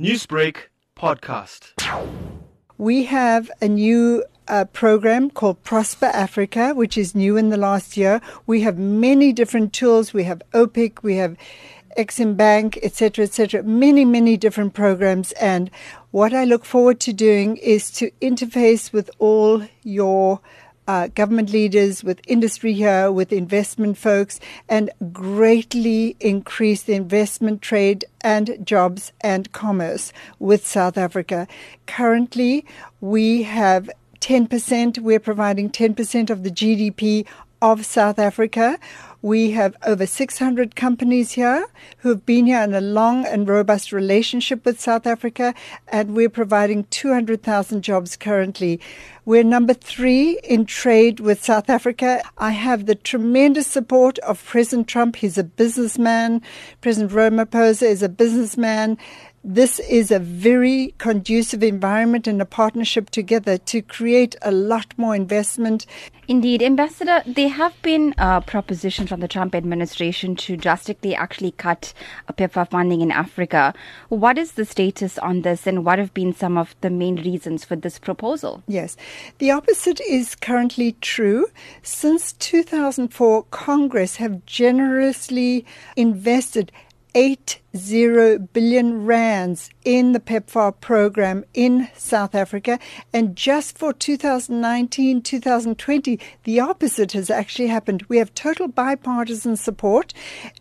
Newsbreak podcast. We have a new uh, program called Prosper Africa, which is new in the last year. We have many different tools. We have OPIC, we have Exim Bank, etc., etc. Many, many different programs. And what I look forward to doing is to interface with all your uh, government leaders, with industry here, with investment folks, and greatly increase the investment, trade, and jobs and commerce with South Africa. Currently, we have 10%, we're providing 10% of the GDP of South Africa. We have over 600 companies here who have been here in a long and robust relationship with South Africa, and we're providing 200,000 jobs currently. We're number three in trade with South Africa. I have the tremendous support of President Trump. He's a businessman. President Ramaphosa is a businessman this is a very conducive environment and a partnership together to create a lot more investment. Indeed, Ambassador, there have been uh, propositions from the Trump administration to drastically actually cut PEPFAR funding in Africa. What is the status on this, and what have been some of the main reasons for this proposal? Yes, the opposite is currently true. Since 2004, Congress have generously invested 80 billion rands in the PEPFAR program in South Africa. And just for 2019 2020, the opposite has actually happened. We have total bipartisan support,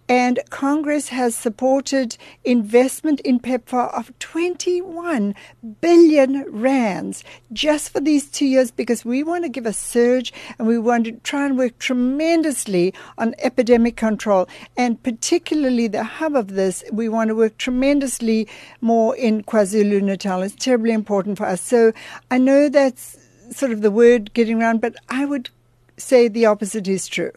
and Congress has supported investment in PEPFAR of 21 billion rands just for these two years because we want to give a surge and we want to try and work tremendously on epidemic control. And particularly the hub of this, we want to work tremendously more in KwaZulu Natal. It's terribly important for us. So I know that's sort of the word getting around, but I would say the opposite is true.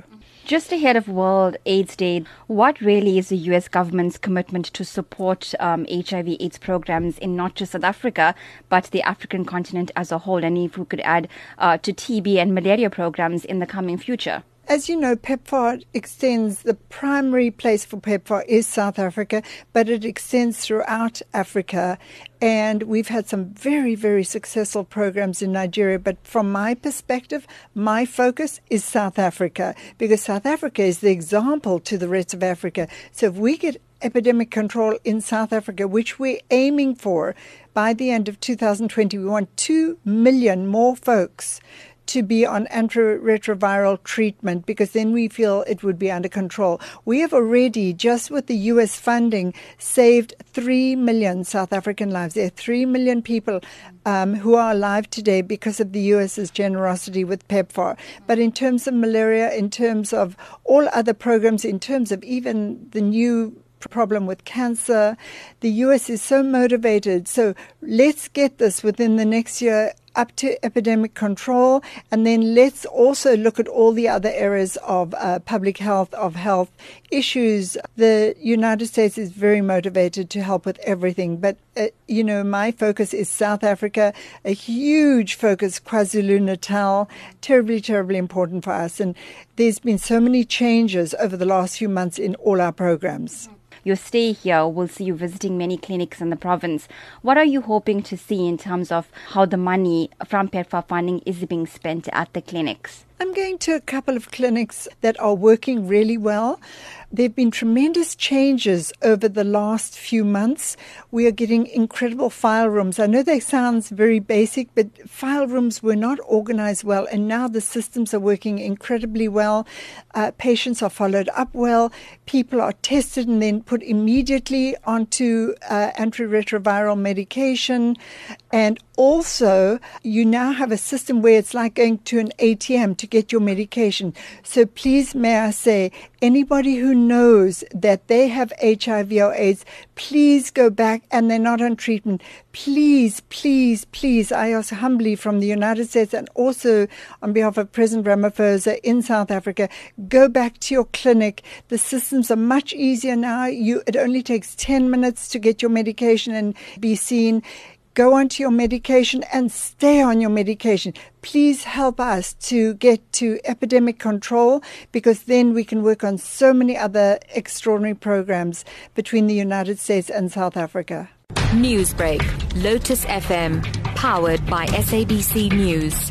Just ahead of World AIDS Day, what really is the US government's commitment to support um, HIV/AIDS programs in not just South Africa but the African continent as a whole? And if we could add uh, to TB and malaria programs in the coming future. As you know, PEPFAR extends, the primary place for PEPFAR is South Africa, but it extends throughout Africa. And we've had some very, very successful programs in Nigeria. But from my perspective, my focus is South Africa because South Africa is the example to the rest of Africa. So if we get epidemic control in South Africa, which we're aiming for by the end of 2020, we want 2 million more folks to be on antiretroviral treatment because then we feel it would be under control. We have already, just with the US funding, saved 3 million South African lives. There are 3 million people um, who are alive today because of the US's generosity with PEPFAR. But in terms of malaria, in terms of all other programs, in terms of even the new problem with cancer. The US is so motivated. So let's get this within the next year up to epidemic control. And then let's also look at all the other areas of uh, public health, of health issues. The United States is very motivated to help with everything. But, uh, you know, my focus is South Africa, a huge focus, KwaZulu Natal, terribly, terribly important for us. And there's been so many changes over the last few months in all our programs. Your stay here will see you visiting many clinics in the province. What are you hoping to see in terms of how the money from PEPFAR funding is being spent at the clinics? I'm going to a couple of clinics that are working really well. There have been tremendous changes over the last few months. We are getting incredible file rooms. I know they sounds very basic, but file rooms were not organized well, and now the systems are working incredibly well. Uh, patients are followed up well. People are tested and then put immediately onto uh, antiretroviral medication. And also, you now have a system where it's like going to an ATM to get your medication. So please, may I say, anybody who knows that they have HIV or AIDS, please go back and they're not on treatment. Please, please, please, I ask humbly from the United States and also on behalf of President Ramaphosa in South Africa, go back to your clinic. The systems are much easier now. You, it only takes 10 minutes to get your medication and be seen go onto your medication and stay on your medication. Please help us to get to epidemic control because then we can work on so many other extraordinary programs between the United States and South Africa. Newsbreak, Lotus FM, powered by SABC News.